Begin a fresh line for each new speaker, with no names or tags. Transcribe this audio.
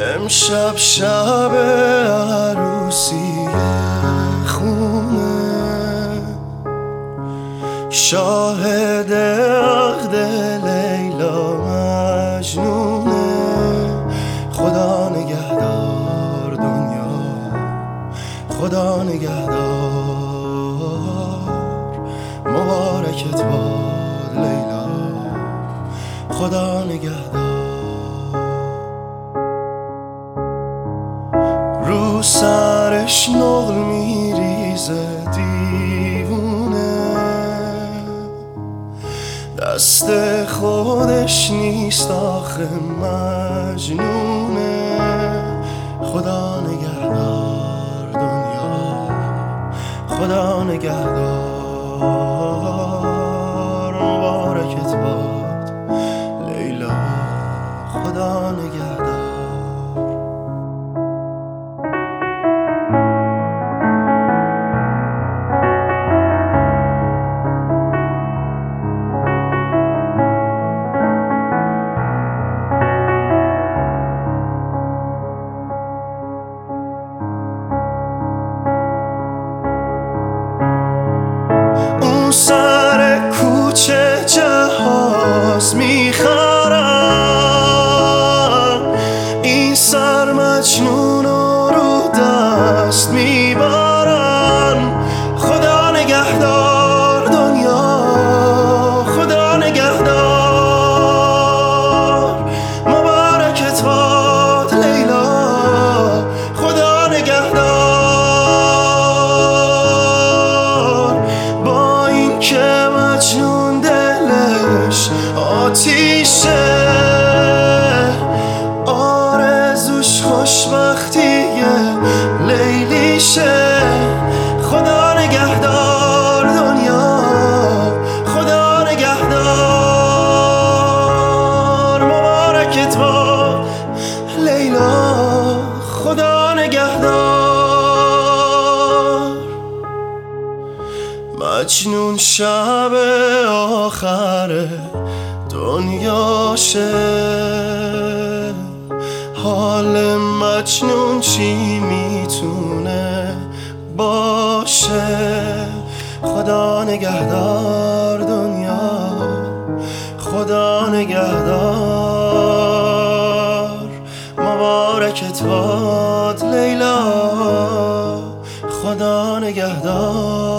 امشب شب عروسی خونه. شاهد عقد لیلا مجنونه. خدا نگهدار دنیا. خدا نگهدار. مبارکت باد لیلا. خدا نگهدار. سرش نقل میریزه دیوونه. دست خودش نیست آخه مجنونه. خدا نگهدار دنیا. خدا نگهدار. مبارکت باد لیلا. خدا نگهدار. Sarah. آتیشه. آرزوش خوشبختیه. لیلیشه. خدا نگهدار دنیا. خدا نگهدار. مبارکت باد لیلا. خدا نگهدار. مجنون شب دنیاشه حال مجنون چی می‌تونه باشه؟ خدا نگهدار دنیا. خدا نگهدار. مبارکت باد لیلا. خدا نگهدار.